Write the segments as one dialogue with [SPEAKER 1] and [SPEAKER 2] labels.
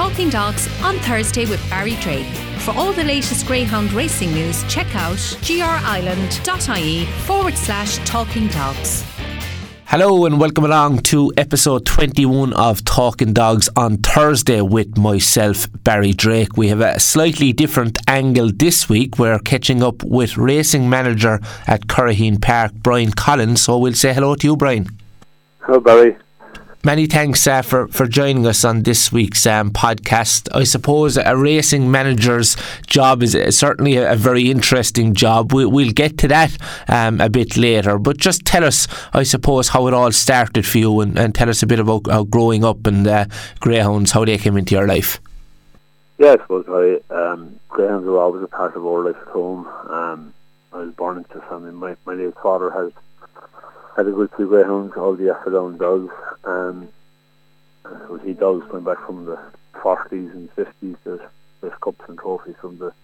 [SPEAKER 1] Talking Dogs on Thursday with Barry Drake. For all the latest Greyhound racing news, check out grireland.ie forward slash talking dogs.
[SPEAKER 2] Hello and welcome along to episode 21 of Talking Dogs on Thursday with myself, Barry Drake. We have a slightly different angle this week. We're catching up with racing manager at Curraheen Park, Brian Collins. So we'll say hello to you, Brian.
[SPEAKER 3] Hello, Barry.
[SPEAKER 2] Many thanks uh, for, for joining us on this week's um, podcast. I suppose a racing manager's job is certainly a, a very interesting job. We, will get to that um, a bit later, but just tell us, I suppose, how it all started for you and, and tell us a bit about how growing up and uh, greyhounds, how they came into your life.
[SPEAKER 3] Yeah, I suppose I, um, greyhounds were always a part of our life at home. Um, I was born into family. My, my late father has had a good few greyhounds, all the Athlone dogs. Um, so he dogs going back from the 40s and 50s. There's, there's cups and trophies from the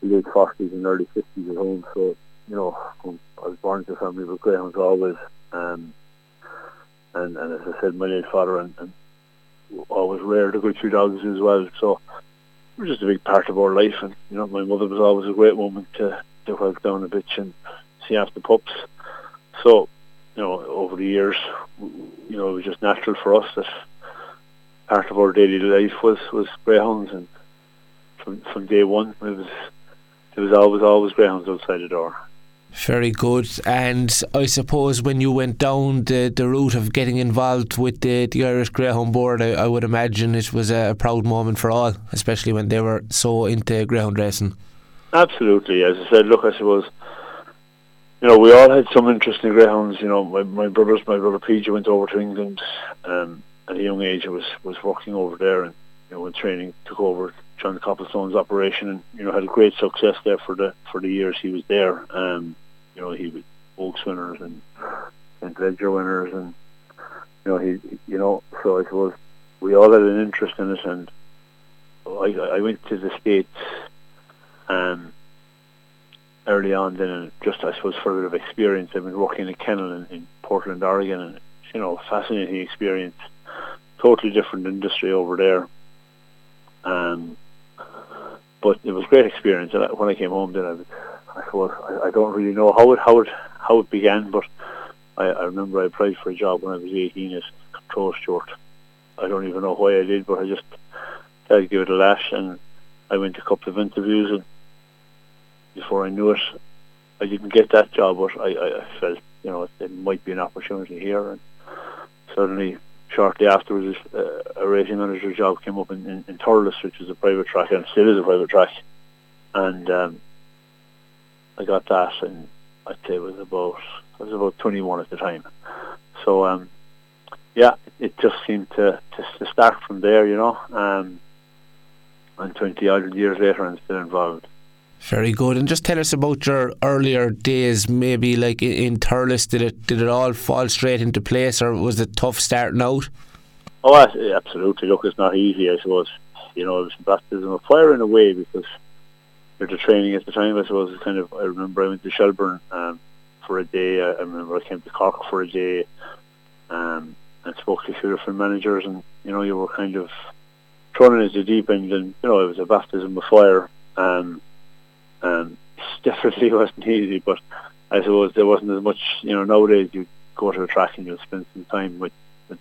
[SPEAKER 3] late 40s and early 50s at home. So, you know, I was born into a family with greyhounds always. Um, and, and as I said, my late father and, and always reared a good few dogs as well. So it was just a big part of our life. And, you know, my mother was always a great woman to, to help down a bitch and see after pups. So, you know, over the years, you know, it was just natural for us that part of our daily life was was greyhounds, and from from day one, it was there was always always greyhounds outside the door.
[SPEAKER 2] Very good. And I suppose when you went down the, the route of getting involved with the, the Irish Greyhound Board, I, I would imagine it was a, proud moment for all, especially when they were so into greyhound racing.
[SPEAKER 3] Absolutely. As I said, look, I suppose you know, we all had some interest in greyhounds. You know, my, my brothers, my brother PJ went over to England um, at a young age. I was was working over there, and you know, when training took over John Copplestone's operation, and you know, had a great success there for the for the years he was there. Um, you know, he was Oaks winners and and Leger winners, and you know, he, you know, so I suppose we all had an interest in it, and I, I went to the states. Um, early on then and just I suppose for a bit of experience. I've been working in a kennel in, in Portland, Oregon and you know, fascinating experience. Totally different industry over there. Um but it was great experience and when I came home then I, I I, I don't really know how it how it how it began but I, I remember I applied for a job when I was eighteen as control steward. I don't even know why I did but I just tried to give it a lash and I went to a couple of interviews and before I knew it, I didn't get that job, but I, I felt, you know, there might be an opportunity here. And suddenly, shortly afterwards, uh, a racing manager job came up in, in, in Thurles, which is a private track, and still is a private track. And um, I got that, and I'd say it was about, I was about 21 at the time. So, um, yeah, it just seemed to, to, to start from there, you know. Um, and 20 odd years later, I'm still involved.
[SPEAKER 2] Very good. And just tell us about your earlier days, maybe like in Thurles. Did it did it all fall straight into place, or was it tough starting out?
[SPEAKER 3] Oh, absolutely. Look, it's not easy. I suppose you know it was baptism of fire in a way because the training at the time. I suppose it's kind of. I remember I went to Shelbourne um, for a day. I, remember I came to Cork for a day, um, and spoke to a few different managers, and you know you were kind of thrown into the deep end, and you know it was a baptism of fire. Um, um, definitely wasn't easy, but I suppose there wasn't as much. You know, nowadays you go to a track and you'll spend some time with, with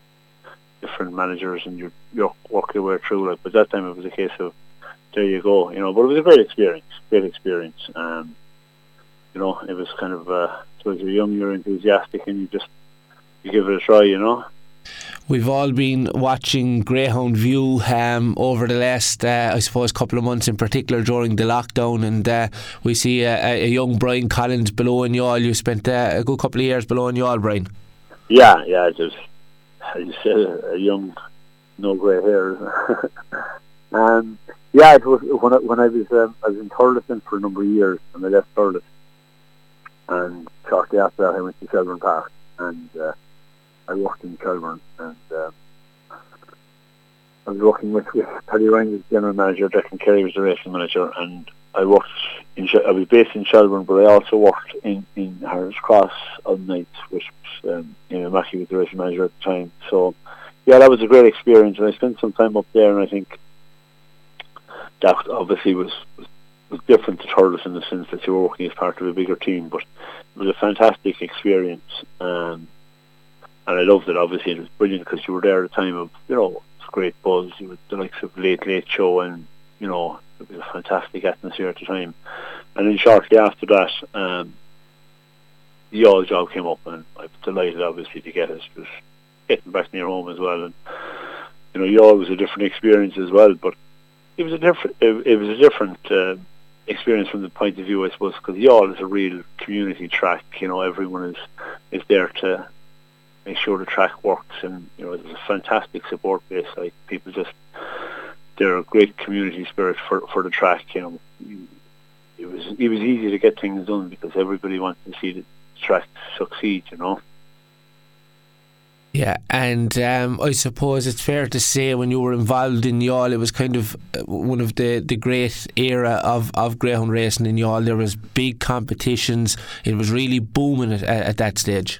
[SPEAKER 3] different managers and you you work your way through Like, But that time it was a case of there you go. You know, but it was a great experience. Great experience. Um, you know, it was kind of uh, so as you're young, you're enthusiastic, and you just you give it a try. You know.
[SPEAKER 2] We've all been watching Greyhound View um, over the last, uh, I suppose, couple of months in particular during the lockdown, and uh, we see a, a, young Brian Collins below in Youghal. You spent uh, a good couple of years below in Youghal, Brian.
[SPEAKER 3] Yeah, yeah, just a young, no grey hairs. um, yeah, it was when I, when I was um, I was in Thurles for a number of years, and I left Thurles, and shortly after that I went to Shelbourne Park, and uh, I worked in Shelbourne and um, I was working with, with Paddy Ryan as general manager, Declan Kerry was the racing manager, and I worked in. I was based in Shelbourne, but I also worked in in Harold's Cross on nights, which um, you know Mackie was the racing manager at the time. So yeah, that was a great experience, and I spent some time up there, and I think that obviously was, was was different to Thurles in the sense that you were working as part of a bigger team, but it was a fantastic experience. Um, and I loved it. Obviously, it was brilliant because you were there at a time of you know great buzz. You had the likes of Late Late Show, and you know it was a fantastic atmosphere at the time. And then shortly after that, um, the job came up, and I was delighted, obviously, to get it. Just getting back near home as well, and you know, Youghal was a different experience as well, but it was a different. It, it was a different. Uh, experience from the point of view, I suppose, because Youghal is a real community track. You know, everyone is is there to make sure the track works, and you know, there's a fantastic support base. Like people just, they're a great community spirit for for the track. You know, it was it was easy to get things done because everybody wanted to see the track succeed. You know.
[SPEAKER 2] Yeah, and um, I suppose it's fair to say when you were involved in Youghal, it was kind of uh, one of the, the great era of, of greyhound racing in Youghal. There was big competitions. It was really booming at, at that stage.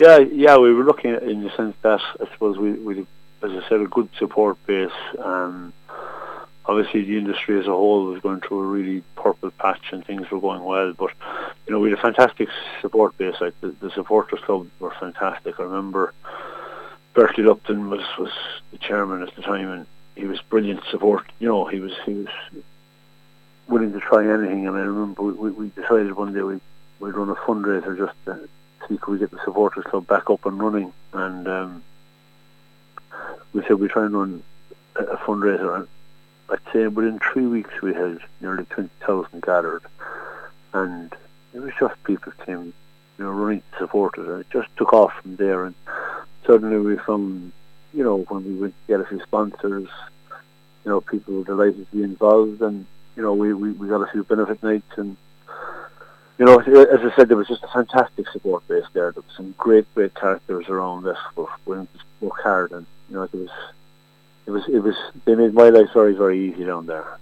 [SPEAKER 3] Yeah, yeah, we were looking in the sense that I suppose we, we as I said, a good support base. Um, obviously, the industry as a whole was going through a really purple patch and things were going well, but you know, we had a fantastic support base. Like the, the supporters club were fantastic. I remember Bertie Lupton was was the chairman at the time, and he was brilliant support. You know, he was he was willing to try anything. And I remember we, we decided one day we we'd run a fundraiser just to see could we get the supporters club back up and running. And um, we said we try and run a, fundraiser. And I'd say within three weeks we had nearly twenty thousand gathered, and it was just people came, you know, running to support it, and it just took off from there. And suddenly we found, you know, when we went to get a few sponsors, you know, people were delighted to be involved, and you know, we we, we got a few benefit nights, and you know, as I said, there was just a fantastic support base there. There was some great, great characters around us who willing to work hard, and you know, it was, it was, it was. They made my life very, very easy down there.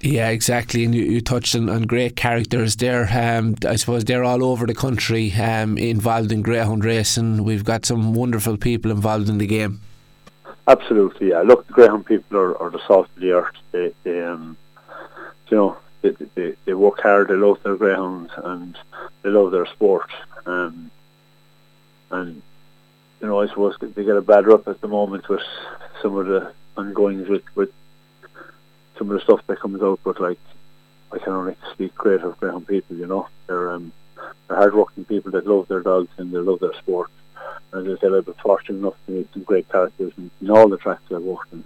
[SPEAKER 2] Yeah, exactly. And you, you touched on, on great characters there. Um, I suppose they're all over the country um, involved in greyhound racing. We've got some wonderful people involved in the game.
[SPEAKER 3] Absolutely, yeah. Look, the greyhound people are, are the salt of the earth. They, they um, you know, they, they, they work hard. They love their greyhounds and they love their sport. Um, and you know, I suppose they get a bad rap at the moment with some of the ongoings with with some of the stuff that comes out, but like I can only speak great of greyhound people, you know. They're um they're hardworking people that love their dogs and they love their sport. And as I said, I've been fortunate enough to meet some great characters in, in all the tracks I've worked in.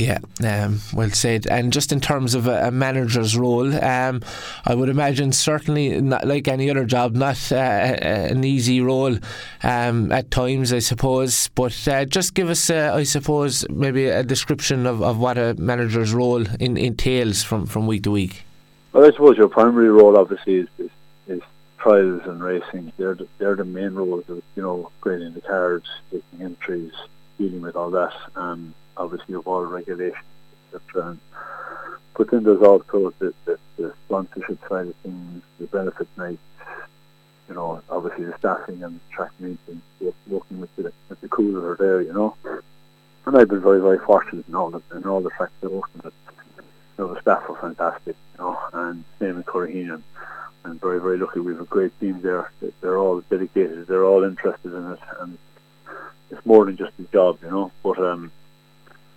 [SPEAKER 2] Yeah, um, well said. And just in terms of a, a manager's role, um, I would imagine certainly not like any other job, not uh, an easy role um, at times, I suppose. But uh, just give us, uh, I suppose, maybe a description of, of what a manager's role in, entails from, from week to week.
[SPEAKER 3] Well, I suppose your primary role, obviously, is, is, is trials and racing. They're the, they're the main roles of, you know, grading the cards, taking entries, dealing with all that. Um, obviously of all regulations, etc. But then there's also the, the, the sponsorship side of things, the benefit nights, you know, obviously the staffing and the track meetings, working with the, with the cooler there, you know. And I've been very, very fortunate in all the, in all the tracks with. You know, the staff are fantastic, you know, and same in Curraheen. I'm very, very lucky. We have a great team there. They're all dedicated. They're all interested in it, and it's more than just a job, you know. But um,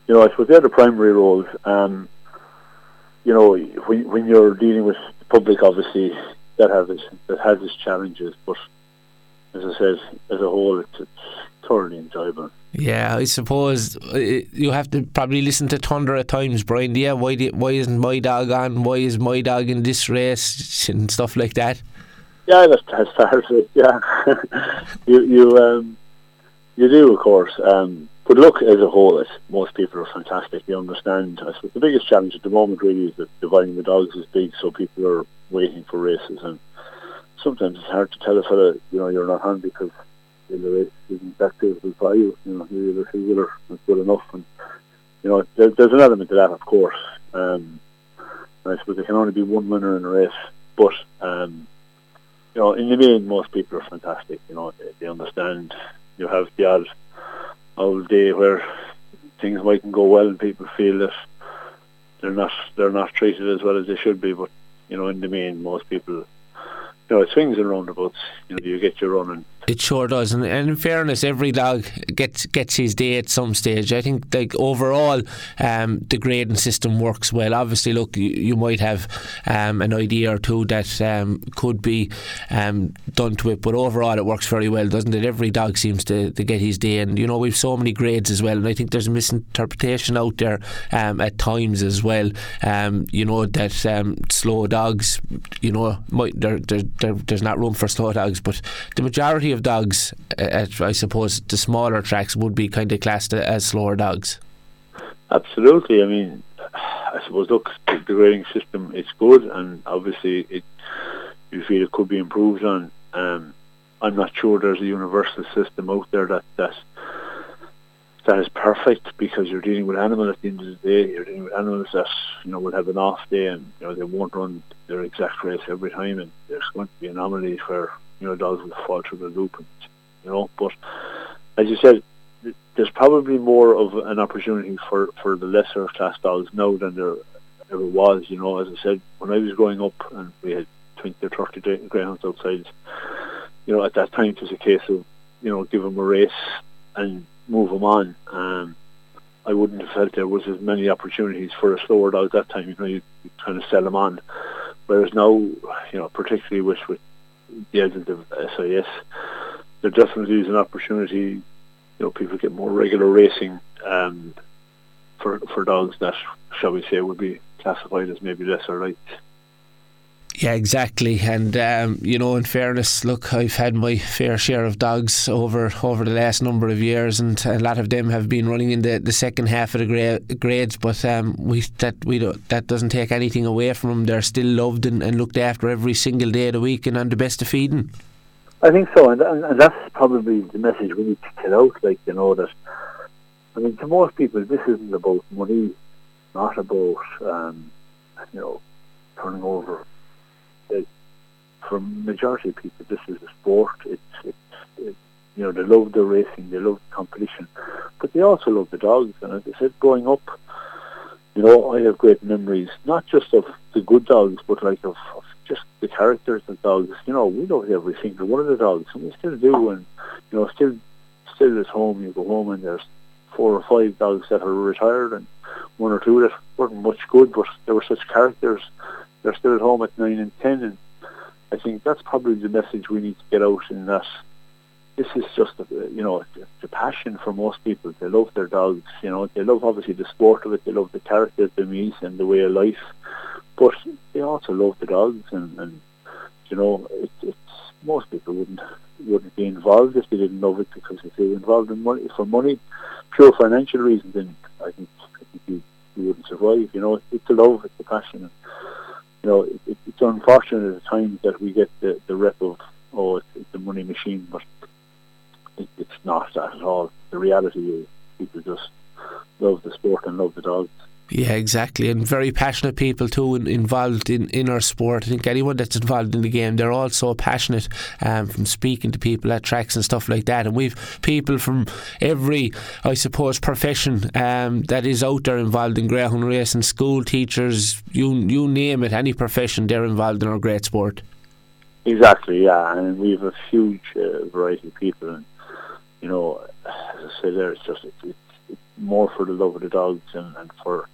[SPEAKER 3] you know, I suppose they're the primary roles. Um, you know, when, when you're dealing with the public, obviously that has its, that has its challenges, but as I said, as a whole, it's, it's thoroughly enjoyable.
[SPEAKER 2] Yeah, I suppose uh, you have to probably listen to thunder at times, Brian. Yeah, why do, why isn't my dog on? Why is my dog in this race and stuff like that?
[SPEAKER 3] Yeah, that's that's part of it. Yeah, you you um you do of course. Um, but look, as a whole, most people are fantastic. They understand. I suppose the biggest challenge at the moment really is that dividing the dogs is big, so people are waiting for races, and sometimes it's hard to tell a fella, you know, you're not on because in the race isn't that favorable for you. You know, you're either singular, that's good enough, and you know, there, there's an element to that, of course. Um, I suppose there can only be one winner in a race, but um, you know, in the main, most people are fantastic. You know, they, they understand. You have the odd all day where things mightn't go well and people feel that they're not they're not treated as well as they should be. But you know, in the main, most people, you know, it swings and roundabouts. You know, you get your run and
[SPEAKER 2] it sure does, and, and, in fairness, every dog gets gets his day at some stage. I think, like overall, um, the grading system works well. Obviously, look, you, you might have um, an idea or two that um, could be um, done to it, but overall, it works very well, doesn't it? Every dog seems to, to get his day, and you know we've so many grades as well, and I think there's a misinterpretation out there um, at times as well. Um, you know that slow dogs, you know, might there, there, there's not room for slow dogs, but the majority of dogs, at, I suppose, the smaller tracks would be kind of classed as slower dogs.
[SPEAKER 3] Absolutely. I mean, I suppose, look, the grading system is good, and obviously, it you feel it could be improved on. Um, I'm not sure there's a universal system out there that that that is perfect because you're dealing with animals at the end of the day. You're dealing with animals that you know will have an off day and you know they won't run their exact race every time, and there's going to be anomalies where you know, dogs will fall through the loop, and, you know. But as you said, there's probably more of an opportunity for, for the lesser class dogs now than there ever was. You know, as I said, when I was growing up and we had 20 or 30 greyhounds outside, you know, at that time it was a case of, you know, give them a race and move them on. Um, I wouldn't have felt there was as many opportunities for a slower dog at that time. You know, you, kind of sell them on. Whereas now, you know, particularly with, with the advent of SIS, there definitely is an opportunity. You know, people get more regular racing um, for for dogs that, shall we say, would be classified as maybe lesser light.
[SPEAKER 2] Yeah, exactly. And um, you know, in fairness, look, I've had my fair share of dogs over over the last number of years, and a lot of them have been running in the, the second half of the gra- grades. But um, we that we don't, that doesn't take anything away from them. They're still loved and, and looked after every single day of the week, and on the best of feeding.
[SPEAKER 3] I think so, and, and that's probably the message we need to get out. Like you know that, I mean, to most people, this isn't about money, not about um, you know turning over for majority of people, this is a sport. It's, it's, it's, you know, they love the racing, they love the competition, but they also love the dogs. And as I said, growing up, you know, I have great memories, not just of the good dogs, but like of, of just the characters of dogs. You know, we loved every single one of the dogs, and we still do. And you know, still, still at home, you go home and there's four or five dogs that are retired, and one or two that weren't much good, but they were such characters. They're still at home at nine and ten, and I think that's probably the message we need to get out in that this is just, a, you know, the passion for most people. They love their dogs, you know, they love obviously the sport of it, they love the characters they meet and the way of life, but they also love the dogs and, and you know, it, it's, most people wouldn't wouldn't be involved if they didn't love it because if they were involved in money for money, pure financial reasons, then I think, I think you, you wouldn't survive. You know, it's the love, it's the passion. And, you know, it, it's unfortunate at times that we get the, the rep of, oh, it's, it's a money machine, but it, it's not that at all. The reality is people just love the sport and love the dogs.
[SPEAKER 2] Yeah, exactly, and very passionate people too in, involved in, in our sport. I think anyone that's involved in the game, they're all so passionate um, from speaking to people at tracks and stuff like that. And we've people from every, I suppose, profession um, that is out there involved in greyhound racing. School teachers, you you name it, any profession, they're involved in our great sport.
[SPEAKER 3] Exactly, yeah, and we have a huge uh, variety of people, and you know, as I say, there, it's just it's, more for the love of the dogs and, and for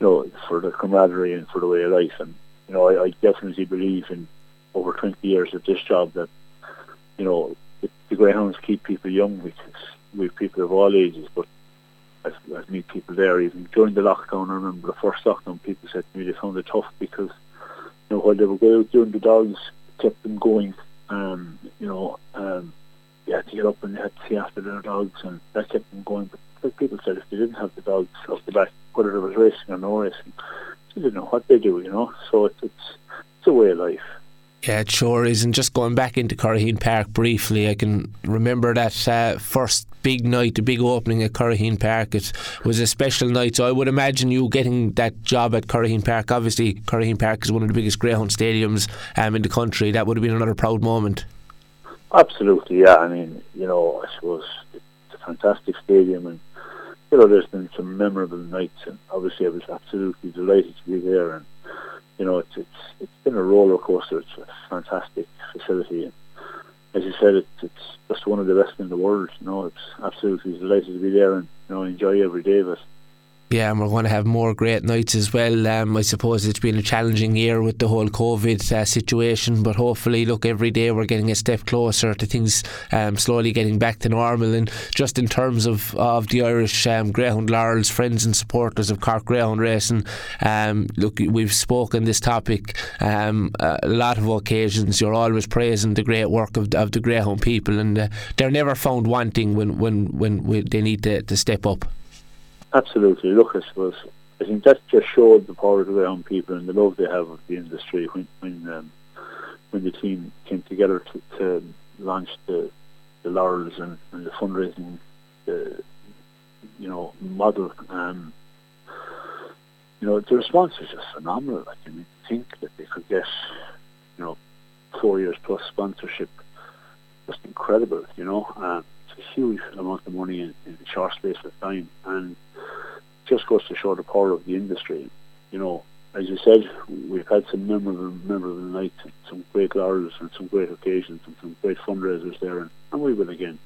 [SPEAKER 3] you know, for the camaraderie and for the way of life. And, you know, I, I definitely believe in over 20 years of this job that, you know, the, the greyhounds keep people young we have people of all ages, but I've, I've met people there even during the lockdown. I remember the first lockdown, people said to me they found it tough because, you know, while they were going out doing the dogs, kept them going. Um, you know, um, you had to get up and you had to see after their dogs, and that kept them going. But like people said, if they didn't have the dogs off the back, whether it was racing or no racing, they didn't know what they do, you know. So it's it's, it's a way of life.
[SPEAKER 2] Yeah, it sure is. And just going back into Curraheen Park briefly, I can remember that uh, first big night, the big opening at Curraheen Park. It was a special night. So I would imagine you getting that job at Curraheen Park. Obviously, Curraheen Park is one of the biggest greyhound stadiums um, in the country. That would have been another proud moment.
[SPEAKER 3] Absolutely, yeah. I mean, you know, I suppose it's a fantastic stadium, and you know, there's been some memorable nights, and obviously I was absolutely delighted to be there, and you know, it's it's it's been a roller coaster. It's a fantastic facility, and as you said, it's it's just one of the best in the world. You know, it's absolutely delighted to be there, and you know, enjoy every day of it.
[SPEAKER 2] Yeah, and we're going to have more great nights as well. Um, I suppose it's been a challenging year with the whole COVID uh, situation, but hopefully, look, every day we're getting a step closer to things um, slowly getting back to normal. And just in terms of, of the Irish um, Greyhound Laurels, friends and supporters of Cork Greyhound Racing, um, look, we've spoken this topic um, a lot of occasions. You're always praising the great work of, of the Greyhound people, and uh, they're never found wanting when, when, when we, they need to, to step up.
[SPEAKER 3] Absolutely. Look, I suppose I think that just showed the power of the young people and the love they have of the industry when when um, when the team came together to, to launch the the laurels and, and the fundraising the you know model. Um, you know the response was just phenomenal. Like I mean, think that they could get you know four years plus sponsorship, just incredible. You know, um, it's a huge amount of money in, in a short space of time and just goes to show the power of the industry. You know, as you said, we've had some memorable, memorable nights, some great laurels and some great occasions and some great fundraisers there, and, and we will again.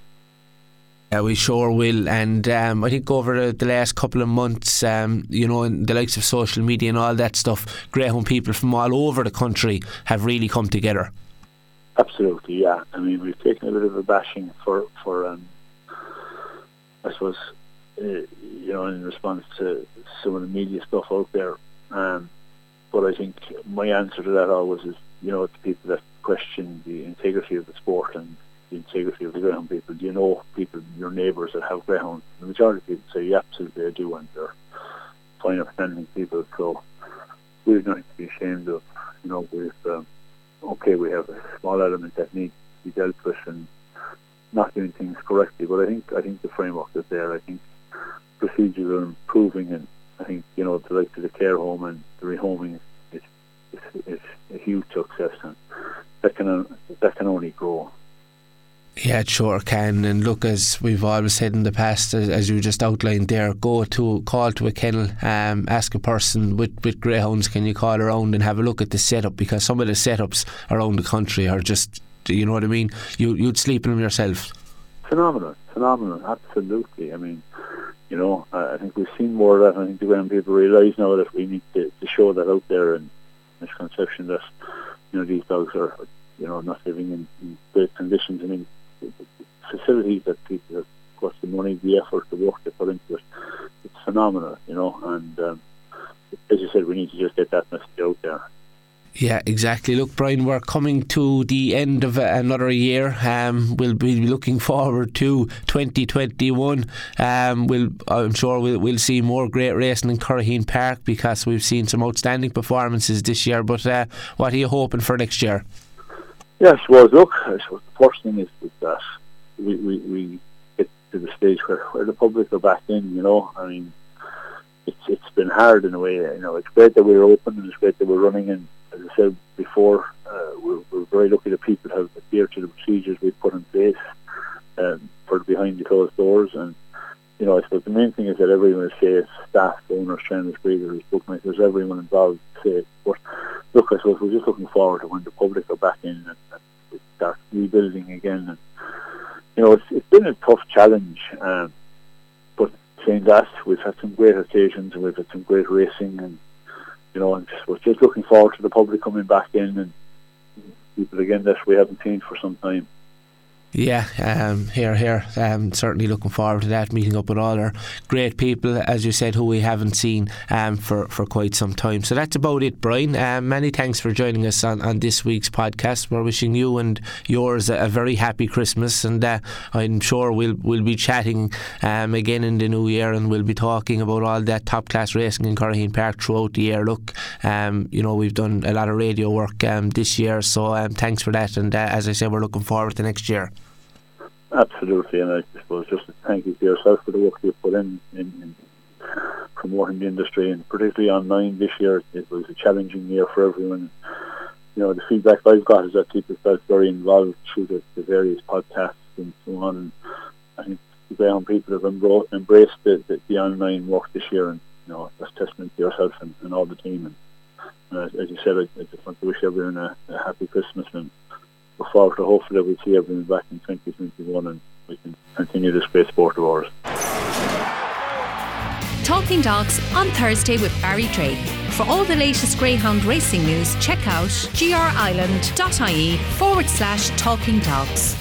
[SPEAKER 2] Yeah, we sure will. And um, I think over the last couple of months, um, you know, in the likes of social media and all that stuff, Greyhound people from all over the country have really come together.
[SPEAKER 3] Absolutely, yeah. I mean, we've taken a bit of a bashing for, for um, I suppose, uh, you know, in response to some of the media stuff out there. Um, but I think my answer to that always is, you know, to people that question the integrity of the sport and the integrity of the greyhound people. Do you know people, your neighbours that have greyhounds? The majority of people say, yeah, absolutely, I do, and they're fine upstanding people. So we've nothing to be ashamed of. You know, we've um, okay, we have a small element that needs to be dealt with and not doing things correctly. But I think I think the framework is there. I think procedures are improving, and I think you know the likes of the care home and the rehoming is is, is a huge success, and that can that can only grow.
[SPEAKER 2] Yeah, it sure can. And look, as we've always said in the past, as, as you just outlined there, go to call to a kennel, um, ask a person with, with greyhounds, can you call around and have a look at the setup because some of the setups around the country are just, you know what I mean? You you'd sleep in them yourself.
[SPEAKER 3] Phenomenal, phenomenal, absolutely. I mean, you know, I I think we've seen more of that. I think the ground people realise now that we need to, to show that out there and misconception that you know these dogs are you know not living in, in conditions. I mean, facilities that people have cost the money, the effort, the work they put into it. It's phenomenal, you know. And um, as you said, we need to just get that message out there.
[SPEAKER 2] Yeah, exactly. Look, Brian, we're coming to the end of another year. Um, we'll be looking forward to 2021. Um, we'll, I'm sure we'll, we'll see more great racing in Curraheen Park because we've seen some outstanding performances this year. But uh, what are you hoping for next year?
[SPEAKER 3] Yes, well, look, the first thing is, that we, we, we get to the stage where, where the public are back in, you know. I mean, it's it's been hard in a way, you know. It's great that we're open and it's great that we're running and as I said before, uh, we're, we're, very lucky that people have adhered to the procedures we've put in place um, for behind the closed doors. And, you know, I suppose the main thing is that everyone is safe, staff, owners, trainers, breeders, bookmakers, everyone involved is safe. But look, I suppose we're just looking forward to when the public are back in and, and we start rebuilding again. And, you know, it's, it's been a tough challenge. Um, but saying that, we've had some great occasions and we've had some great racing and you know, and we're just looking forward to the public coming back in and people again that we haven't seen for some time.
[SPEAKER 2] Yeah, um, here, here. Um, certainly looking forward to that, meeting up with all our great people, as you said, who we haven't seen um, for, for quite some time. So that's about it, Brian. Um, many thanks for joining us on, on this week's podcast. We're wishing you and yours a, a very happy Christmas, and uh, I'm sure we'll we'll be chatting um, again in the new year, and we'll be talking about all that top class racing in Curraheen Park throughout the year. Look, um, you know, we've done a lot of radio work um, this year, so thanks for that. And uh, as I said, we're looking forward to next year.
[SPEAKER 3] Absolutely, and I suppose just thank you to yourself for the work you've put in, in, in promoting the industry, and particularly online this year. It was a challenging year for everyone. You know, the feedback I've got is that people felt very involved through the, the various podcasts and so on. And I think the greyhound people have embraced, the, the, the, online work this year, and you know that's testament to yourself and, and all the team. And uh, as you said, I, I, just want to wish everyone a, a happy Christmas and look forward to hopefully we'll see everyone back in 2021 and we can continue this great sport of ours.
[SPEAKER 1] Talking Dogs on Thursday with Barry Drake. For all the latest Greyhound racing news, check out grireland.ie forward slash talking dogs.